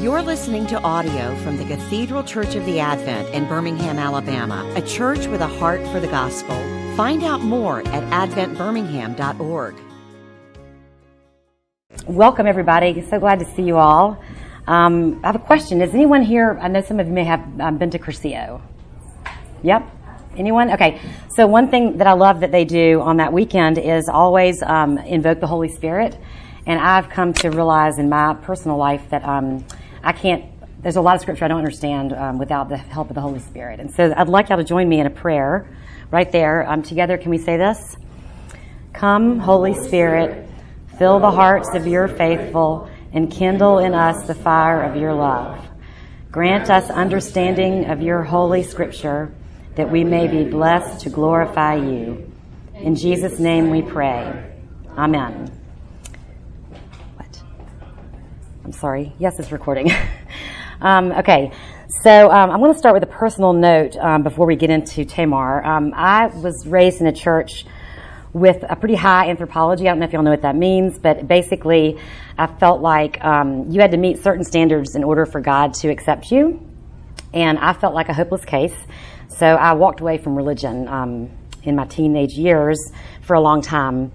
You're listening to audio from the Cathedral Church of the Advent in Birmingham, Alabama, a church with a heart for the gospel. Find out more at adventbirmingham.org. Welcome, everybody. So glad to see you all. Um, I have a question. Is anyone here? I know some of you may have um, been to Cursillo. Yep. Anyone? Okay. So one thing that I love that they do on that weekend is always um, invoke the Holy Spirit. And I've come to realize in my personal life that um, I can't, there's a lot of scripture I don't understand um, without the help of the Holy Spirit. And so I'd like y'all to join me in a prayer right there. Um, together, can we say this? Come, Holy Spirit, fill the hearts of your faithful and kindle in us the fire of your love. Grant us understanding of your holy scripture that we may be blessed to glorify you. In Jesus' name we pray. Amen. I'm sorry. Yes, it's recording. um, okay. So um, I'm going to start with a personal note um, before we get into Tamar. Um, I was raised in a church with a pretty high anthropology. I don't know if y'all know what that means, but basically, I felt like um, you had to meet certain standards in order for God to accept you, and I felt like a hopeless case. So I walked away from religion um, in my teenage years for a long time.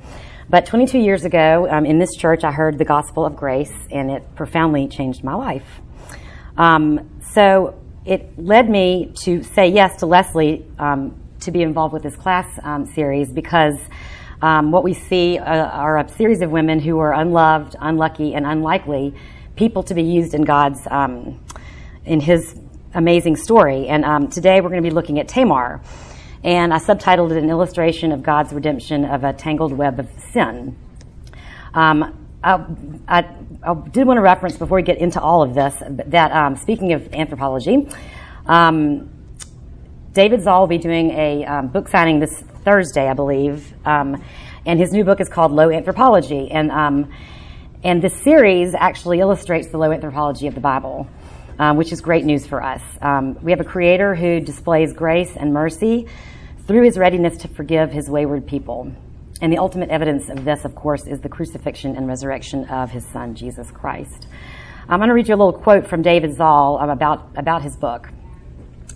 But 22 years ago, um, in this church, I heard the gospel of grace, and it profoundly changed my life. Um, so it led me to say yes to Leslie um, to be involved with this class um, series because um, what we see uh, are a series of women who are unloved, unlucky, and unlikely people to be used in God's um, in His amazing story. And today we're going to be looking at Tamar and I subtitled it an illustration of God's redemption of a tangled web of sin. Um, I, I, I, did want to reference before we get into all of this that um, speaking of anthropology, um, David Zahl will be doing a um, book signing this Thursday, I believe, um, and his new book is called Low Anthropology, and um, and this series actually illustrates the low anthropology of the Bible. Um, which is great news for us. Um, we have a creator who displays grace and mercy through his readiness to forgive his wayward people. And the ultimate evidence of this, of course, is the crucifixion and resurrection of his son, Jesus Christ. I'm going to read you a little quote from David Zahl um, about, about his book.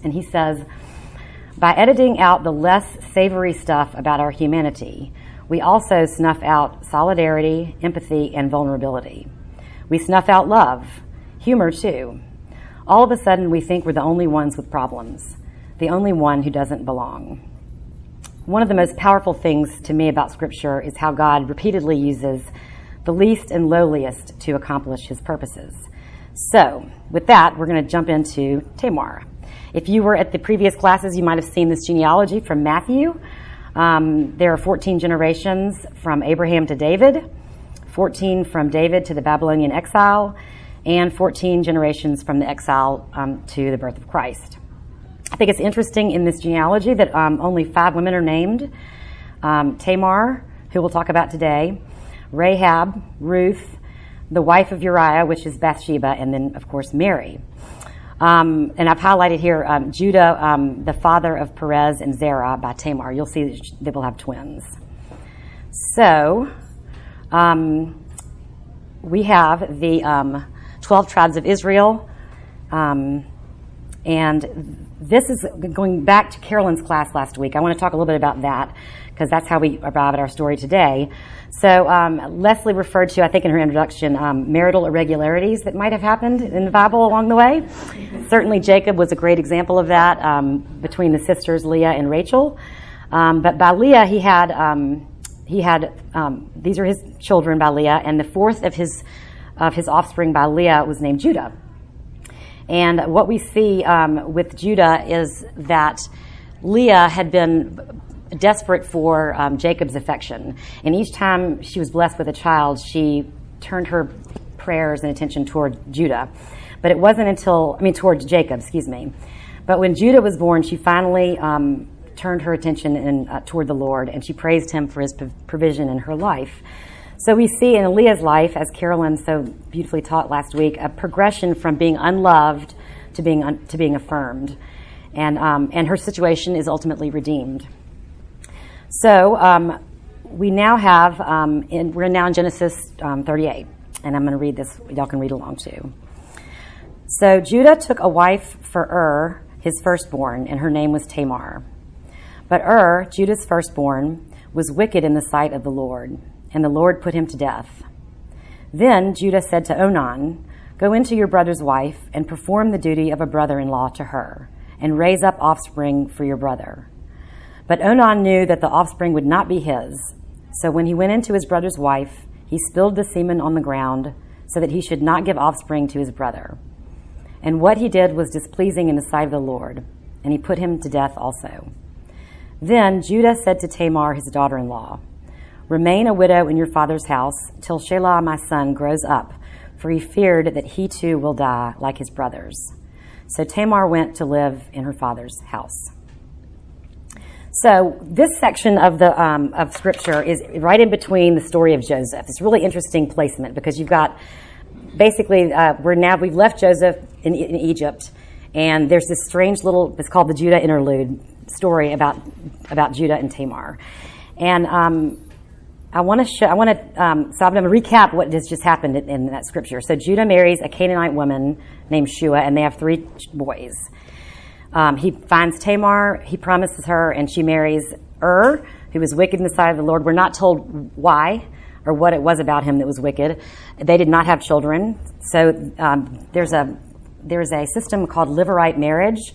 And he says, By editing out the less savory stuff about our humanity, we also snuff out solidarity, empathy, and vulnerability. We snuff out love, humor too. All of a sudden, we think we're the only ones with problems, the only one who doesn't belong. One of the most powerful things to me about Scripture is how God repeatedly uses the least and lowliest to accomplish his purposes. So, with that, we're going to jump into Tamar. If you were at the previous classes, you might have seen this genealogy from Matthew. Um, there are 14 generations from Abraham to David, 14 from David to the Babylonian exile, and 14 generations from the exile um, to the birth of Christ. I think it's interesting in this genealogy that um, only five women are named um, Tamar, who we'll talk about today, Rahab, Ruth, the wife of Uriah, which is Bathsheba, and then, of course, Mary. Um, and I've highlighted here um, Judah, um, the father of Perez and Zerah by Tamar. You'll see that they will have twins. So, um, we have the 12 tribes of Israel. And this is going back to Carolyn's class last week. I want to talk a little bit about that because that's how we arrive at our story today. So um, Leslie referred to, I think, in her introduction, um, marital irregularities that might have happened in the Bible along the way. Certainly, Jacob was a great example of that um, between the sisters Leah and Rachel. Um, but by Leah, he had um, he had um, these are his children by Leah, and the fourth of his of his offspring by Leah was named Judah. And what we see um, with Judah is that Leah had been desperate for um, Jacob's affection. And each time she was blessed with a child, she turned her prayers and attention toward Judah. But it wasn't until, I mean, towards Jacob, excuse me. But when Judah was born, she finally um, turned her attention in, uh, toward the Lord and she praised him for his provision in her life. So we see in Leah's life, as Carolyn so beautifully taught last week, a progression from being unloved to being un- to being affirmed, and um, and her situation is ultimately redeemed. So um, we now have, um, in, we're now in Genesis um, 38, and I'm going to read this. Y'all can read along too. So Judah took a wife for Ur, his firstborn, and her name was Tamar. But Ur, Judah's firstborn, was wicked in the sight of the Lord, and the Lord put him to death. Then Judah said to Onan, Go into your brother's wife and perform the duty of a brother in law to her, and raise up offspring for your brother. But Onan knew that the offspring would not be his. So when he went into his brother's wife, he spilled the semen on the ground, so that he should not give offspring to his brother. And what he did was displeasing in the sight of the Lord, and he put him to death also. Then Judah said to Tamar, his daughter in law, Remain a widow in your father's house till Shelah my son grows up for he feared that he too will die like his brothers. So Tamar went to live in her father's house. So this section of the um, of scripture is right in between the story of Joseph. It's a really interesting placement because you've got basically uh, we're now we've left Joseph in, in Egypt, and there's this strange little it's called the Judah interlude story about about Judah and Tamar, and um, I want to show, I want to, um, so I'm going to recap what has just happened in, in, that scripture. So Judah marries a Canaanite woman named Shua, and they have three boys. Um, he finds Tamar, he promises her, and she marries Ur, who was wicked in the sight of the Lord. We're not told why or what it was about him that was wicked. They did not have children. So um, there's a there's a system called Levirate marriage,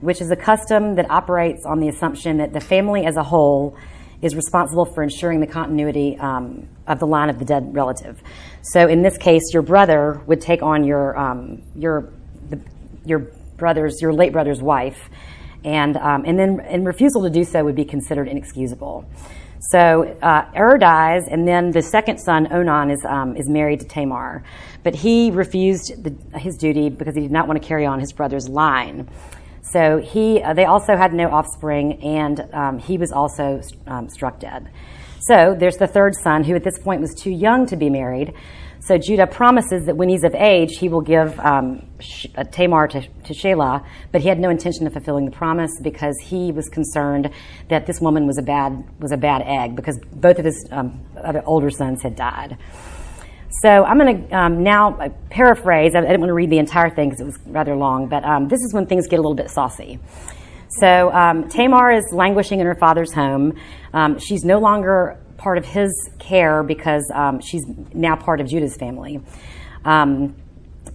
which is a custom that operates on the assumption that the family as a whole is responsible for ensuring the continuity um, of the line of the dead relative. So in this case, your brother would take on your um, your the, your brother's your late brother's wife, and um, and then and refusal to do so would be considered inexcusable. So uh, Ur dies, and then the second son Onan is um, is married to Tamar, but he refused the, his duty because he did not want to carry on his brother's line. So he, uh, they also had no offspring, and um, he was also um, struck dead. So there's the third son, who at this point was too young to be married. So Judah promises that when he's of age, he will give um, uh, Tamar to, to Shelah, but he had no intention of fulfilling the promise because he was concerned that this woman was a bad was a bad egg because both of his um, older sons had died. So I'm going to um, now uh, paraphrase. I, didn't want to read the entire thing because it was rather long, but um, this is when things get a little bit saucy. So um, Tamar is languishing in her father's home. Um, she's no longer part of his care because um, she's now part of Judah's family. Um,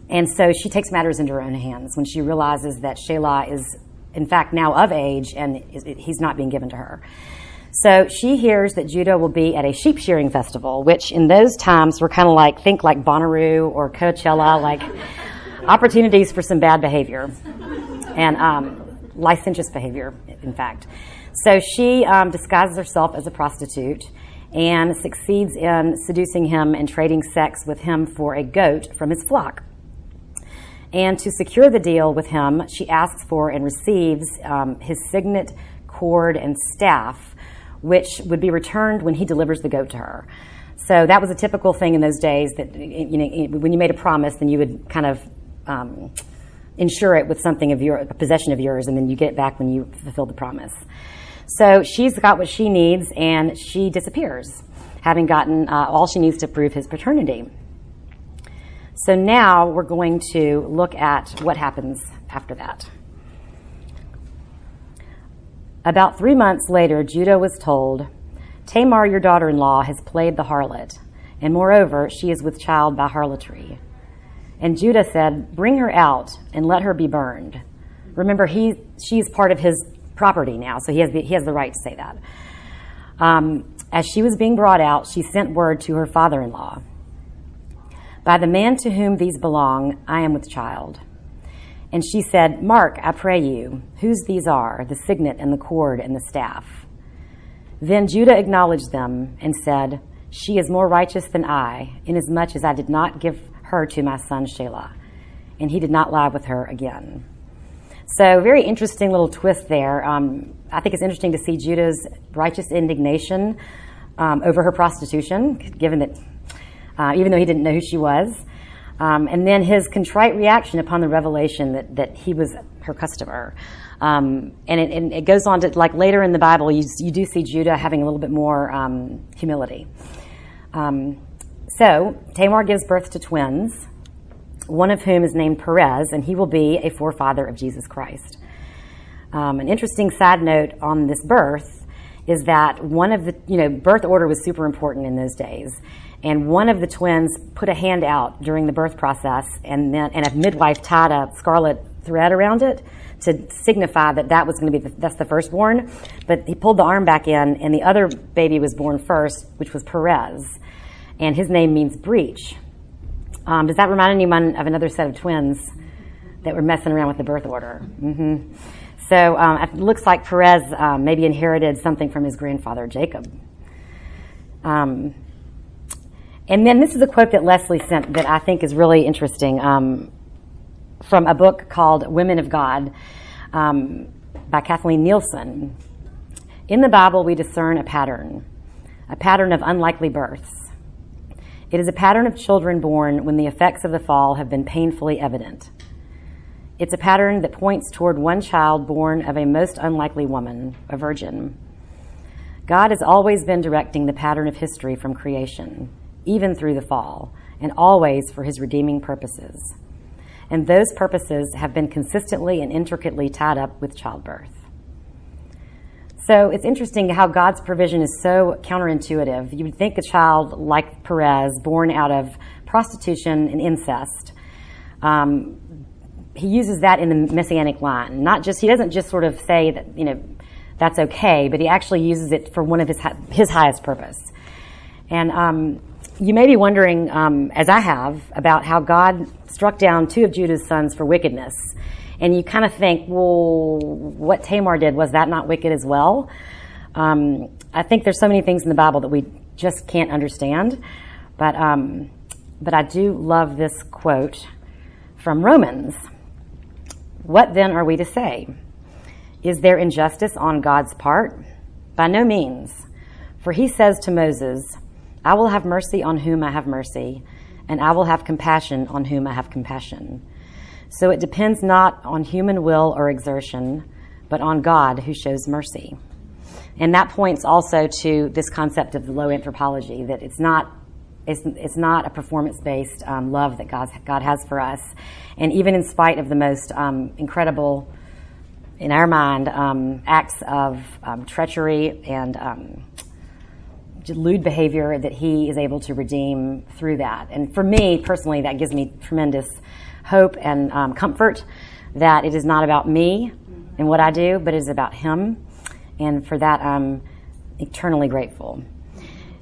and so she takes matters into her own hands when she realizes that Shelah is, in fact, now of age and he's not being given to her. So she hears that Judah will be at a sheep shearing festival, which in those times were kind of like, think like Bonnaroo or Coachella, like opportunities for some bad behavior and um, licentious behavior, in fact. So she um, disguises herself as a prostitute and succeeds in seducing him and trading sex with him for a goat from his flock. And to secure the deal with him, she asks for and receives um, his signet, cord, and staff which would be returned when he delivers the goat to her. So that was a typical thing in those days that you know when you made a promise, then you would kind of um, insure it with something of your a possession of yours, and then you get it back when you fulfill the promise. So she's got what she needs, and she disappears, having gotten uh, all she needs to prove his paternity. So now we're going to look at what happens after that. About three months later, Judah was told, Tamar, your daughter in law, has played the harlot, and moreover, she is with child by harlotry. And Judah said, Bring her out and let her be burned. Remember, he, she's part of his property now, so he has the, he has the right to say that. Um, as she was being brought out, she sent word to her father in law By the man to whom these belong, I am with child. And she said, Mark, I pray you, whose these are, the signet and the cord and the staff. Then Judah acknowledged them and said, She is more righteous than I, inasmuch as I did not give her to my son Shelah. And he did not lie with her again. So, very interesting little twist there. Um, I think it's interesting to see Judah's righteous indignation um, over her prostitution, given that, uh, even though he didn't know who she was. Um, and then his contrite reaction upon the revelation that, that he was her customer. Um, and, it, and, it, goes on to, like later in the Bible, you, you do see Judah having a little bit more um, humility. Um, so Tamar gives birth to twins. one of whom is named Perez, and he will be a forefather of Jesus Christ. Um, an interesting side note on this birth is that one of the, you know, birth order was super important in those days. And one of the twins put a hand out during the birth process, and then and a midwife tied a scarlet thread around it to signify that that was going to be the, that's the firstborn. But he pulled the arm back in, and the other baby was born first, which was Perez, and his name means breach. Um, does that remind anyone of another set of twins that were messing around with the birth order? Mm-hmm. So um, it looks like Perez um, maybe inherited something from his grandfather Jacob. Um, and then this is a quote that Leslie sent that I think is really interesting um, from a book called Women of God um, by Kathleen Nielsen. In the Bible, we discern a pattern, a pattern of unlikely births. It is a pattern of children born when the effects of the fall have been painfully evident. It's a pattern that points toward one child born of a most unlikely woman, a virgin. God has always been directing the pattern of history from creation, even through the fall, and always for his redeeming purposes. And those purposes have been consistently and intricately tied up with childbirth. So it's interesting how God's provision is so counterintuitive. You would think a child like Perez, born out of prostitution and incest, um, he uses that in the messianic line. Not just he doesn't just sort of say that you know that's okay, but he actually uses it for one of his his highest purpose. And um, you may be wondering, um, as I have, about how God struck down two of Judah's sons for wickedness. And you kind of think, well, what Tamar did, was that not wicked as well? Um, I think there's so many things in the Bible that we just can't understand. But, um, but I do love this quote from Romans. What then are we to say? Is there injustice on God's part? By no means. For he says to Moses, I will have mercy on whom I have mercy, and I will have compassion on whom I have compassion. So it depends not on human will or exertion, but on God who shows mercy. And that points also to this concept of the low anthropology, that it's not it's, it's not a performance based um, love that God, God has for us. And even in spite of the most um, incredible, in our mind, um, acts of um, treachery and um, lewd behavior, that He is able to redeem through that. And for me personally, that gives me tremendous hope and um, comfort that it is not about me and what I do, but it is about Him. And for that, I'm eternally grateful.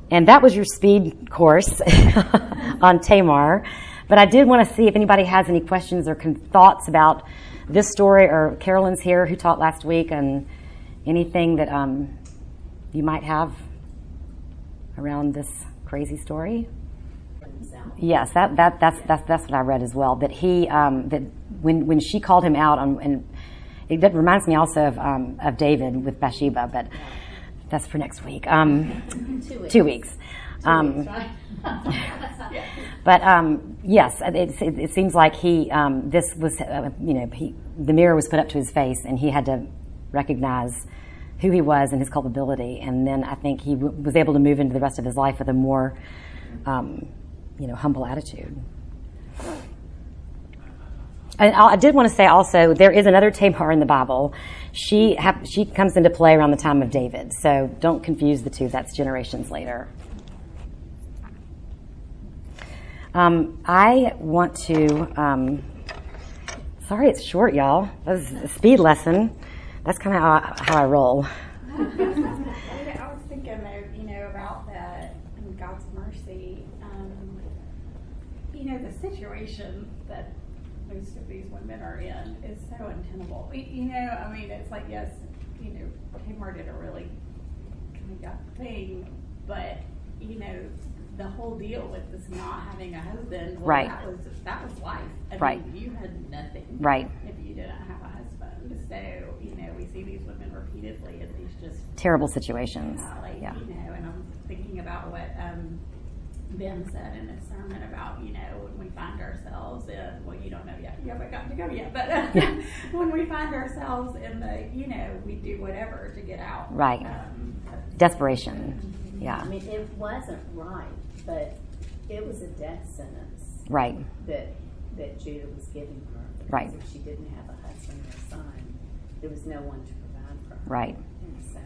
And that was your speed course on Tamar. But I did want to see if anybody has any questions or con- thoughts about this story, or Carolyn's here who taught last week, and anything that um, you might have around this crazy story. Yes, that, that that's that's that's what I read as well. That he um, that when when she called him out on and it that reminds me also of um, of David with Bathsheba, but that's for next week. Um, two weeks. Two weeks. Um, but um, yes, it, it, it, seems like he um, this was uh, you know he, the mirror was put up to his face and he had to recognize who he was and his culpability, and then I think he w- was able to move into the rest of his life with a more um, you know humble attitude. And I did want to say also there is another Tamar in the Bible. She ha- she comes into play around the time of David, so don't confuse the two. That's generations later. Um, I want to. Um, sorry, it's short, y'all. That was a speed lesson. That's kind of how, I, how I roll. I was thinking, you know, about that and God's mercy. Um, you know, the situation that most of these women are in is so untenable. You know, I mean, it's like yes, you know, Tamar did a really kind of thing, but you know, the whole deal with this not having a husband, well, right? That was that was life. I right. Mean, you had nothing. Right. If you didn't have a so you know, we see these women repeatedly in these just terrible situations. Uh, like, yeah. You know, and I'm thinking about what um, Ben said in his sermon about you know when we find ourselves in well, you don't know yet. You haven't gotten to go yet, but uh, yeah. when we find ourselves in the you know we do whatever to get out. Right. Um, Desperation. Yeah. I mean, it wasn't right, but it was a death sentence. Right. That that Judah was giving her. Right. If she didn't have a husband or a son, there was no one to provide for her. Right. And so,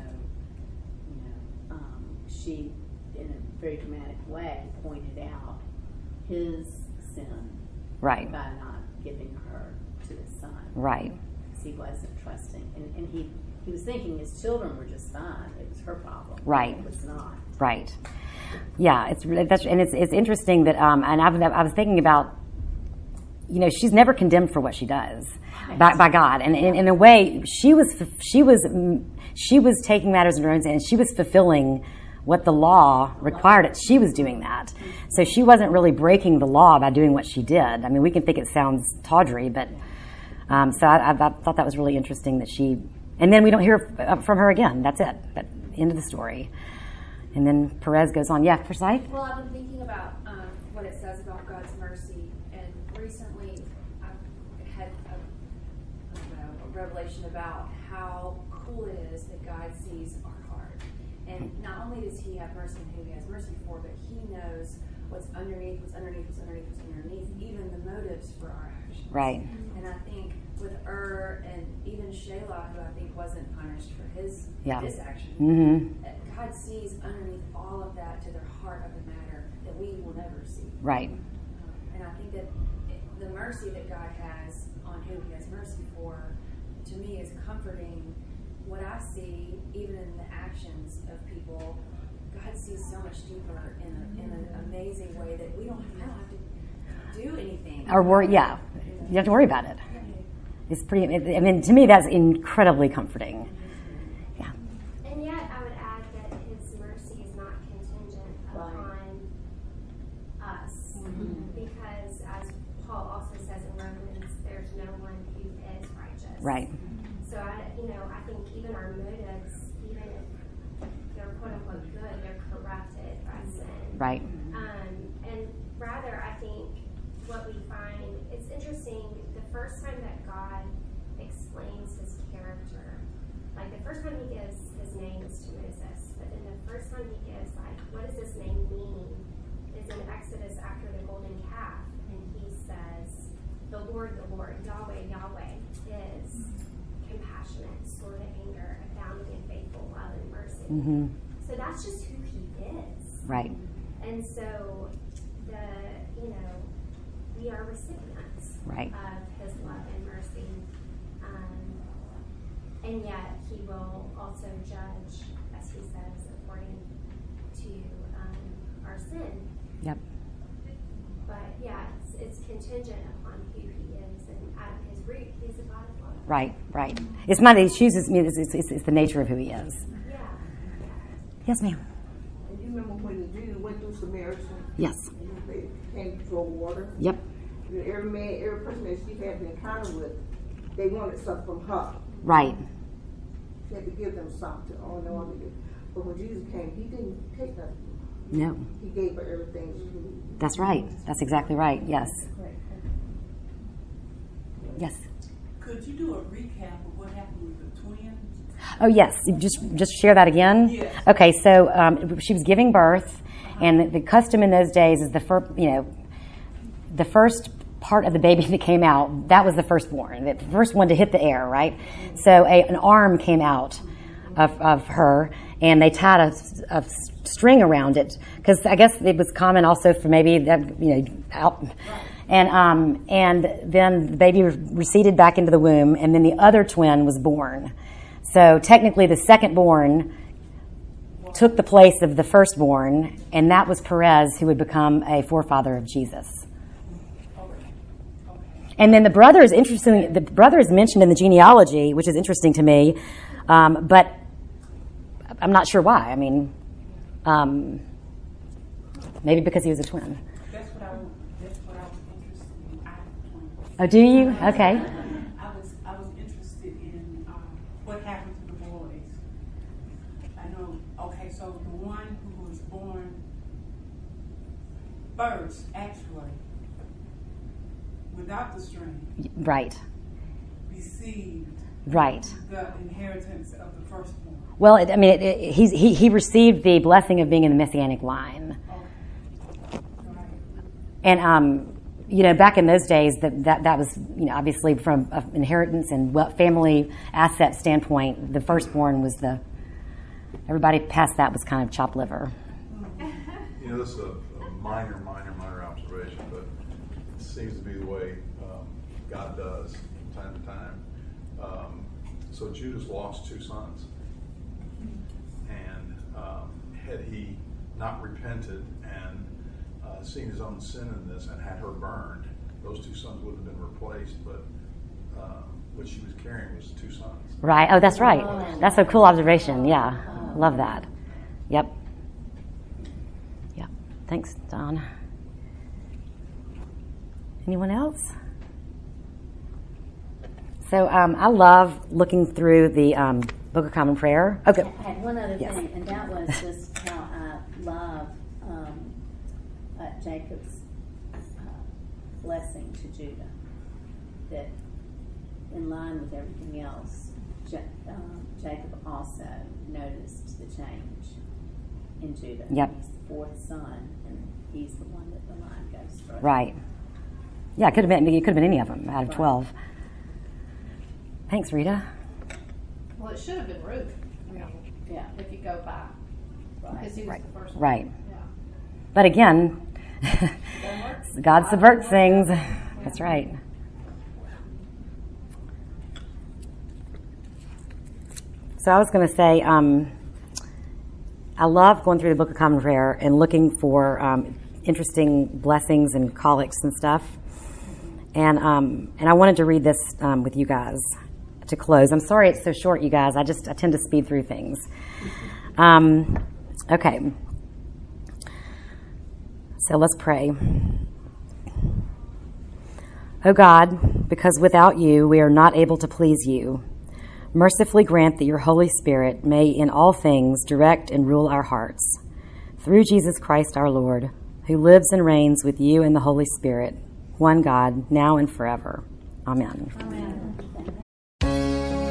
you know, um, she, in a very dramatic way, pointed out his sin Right. by not giving her to his son. Right. Because he wasn't trusting. And, and he, he was thinking his children were just fine. It was her problem. Right. It was not. Right. Yeah, it's really that's and it's it's interesting that um and I've, I was thinking about you know she's never condemned for what she does by, by God. And in, in a way she was she was she was taking matters in her own hands. She was fulfilling what the law required it. She was doing that. So she wasn't really breaking the law by doing what she did. I mean we can think it sounds tawdry but um, so I, I, I thought that was really interesting that she and then we don't hear uh, from her again. That's it. That end of the story. And then Perez goes on. Yeah, Forsyth? Well, I've been thinking about um, what it says about God's mercy, recently I've had a, I know, a revelation about how cool it is that God sees our heart. And not only does He have mercy on who He has mercy for, but He knows what's underneath, what's underneath, what's underneath, what's underneath, even the motives for our actions. Right. And I think with Ur and even Shelah, who I think wasn't punished for his Yeah. his action, Mm-hmm. uh, God sees underneath all of that to the heart of the matter that we will never see. Right. Um, and I think that the mercy that God has on who He has mercy for, to me, is comforting. What I see, even in the actions of people, God sees so much deeper in, a, in an amazing way that we don't. I don't have to do anything. Or worry, yeah. You don't have to worry about it. It's pretty, I mean, to me, that's incredibly comforting. Yeah. And yet, I would add that His mercy is not contingent upon us, mm-hmm. because as Paul also says in Romans, there's no one who is righteous. Right. So I, you know, I think even our motives, even if they're quote unquote good, they're corrupted by sin. Right. Um, and rather, I think what we find, it's interesting, the first time that God explains his character, like the first time he gives his name is to Moses, but then the first time he gives, like, what does this name mean, is in Exodus after the golden calf, says, the Lord, the Lord, Yahweh, Yahweh, is compassionate, slow to anger, abounding in faithful love and mercy. Mm-hmm. So that's just who he is. Right. And so the you know, we are recipients Right. of his love and mercy. Um, and yet he will also judge, as he says, according to um, our sin. Yep. But yeah, it's, it's contingent upon who he is, and at his root, he's a God of love. Right. Right. It's not that he chooses me, it's, it's, it's, it's the nature of who he is. Yeah. Yes, ma'am. And you remember when the Jews went through Samaria Yes. and they came to draw water? Yep. And every man, every person that she had an encounter with, they wanted something from her. Right. She had to give them something. Oh no, I did. But when Jesus came, he didn't take nothing. No. He gave her everything she needed. That's right. That's exactly right. Yes. Yes. Could you do a recap of what happened with the twins? Oh yes, just just share that again. Yes. Okay, so um, she was giving birth, and the, the custom in those days is the first, you know, the first part of the baby that came out. That was the firstborn, the first one to hit the air, right? So a, an arm came out of, of her, and they tied a, a string around it because I guess it was common also for maybe that you know out. And um, and then the baby receded back into the womb, and then the other twin was born. So technically, the second born took the place of the firstborn, and that was Perez, who would become a forefather of Jesus. And then the brother is interesting. The brother is mentioned in the genealogy, which is interesting to me, um, but I'm not sure why. I mean, um, maybe because he was a twin. That's what I, that's what I was interested in. I. Oh, do you? Okay. I was, I was interested in, um, what happened to the boys. I know, okay, so the one who was born first, actually, without the string, Right. received Right. the inheritance of the firstborn. Well, it, I mean, it, it, he's, he he received the blessing of being in the messianic line. And um, you know, back in those days, that that, that was, you know, obviously from an inheritance and family asset standpoint, the firstborn was the. Everybody past that was kind of chopped liver. You know, this is a, a minor, minor, minor observation, but it seems to be the way um, God does from time to time. Um, so Judas lost two sons, um, had he not repented and uh, seen his own sin in this and had her burned, those two sons would have been replaced. But uh, what she was carrying was two sons. Right. Oh, that's right. That's a cool observation. Yeah. Love that. Yep. Yep. Thanks, Don. Anyone else? So um, I love looking through the um, Book of Common Prayer. Okay. I had one other Yes. thing, and that was just how I love um, uh, Jacob's uh, blessing to Judah. That, in line with everything else, Ja- um, Jacob also noticed the change in Judah. Yep. He's the fourth son, and he's the one that the line goes through. Right. Yeah, it could have been. It could have been any of them out of Right. twelve. Thanks, Rita. Well, it should have been Ruth. I mean, Yeah. if you go back, because he was Right. the first one. Right. Yeah. But again, God subverts things. That's right. So I was going to say, um, I love going through the Book of Common Prayer and looking for um, interesting blessings and collects and stuff. And um, and I wanted to read this um, with you guys to close. I'm sorry it's so short, you guys. I just I tend to speed through things. Um, okay. So let's pray. Oh God, because without you we are not able to please you, mercifully grant that your Holy Spirit may in all things direct and rule our hearts. Through Jesus Christ our Lord, who lives and reigns with you in the Holy Spirit, one God, now and forever. Amen.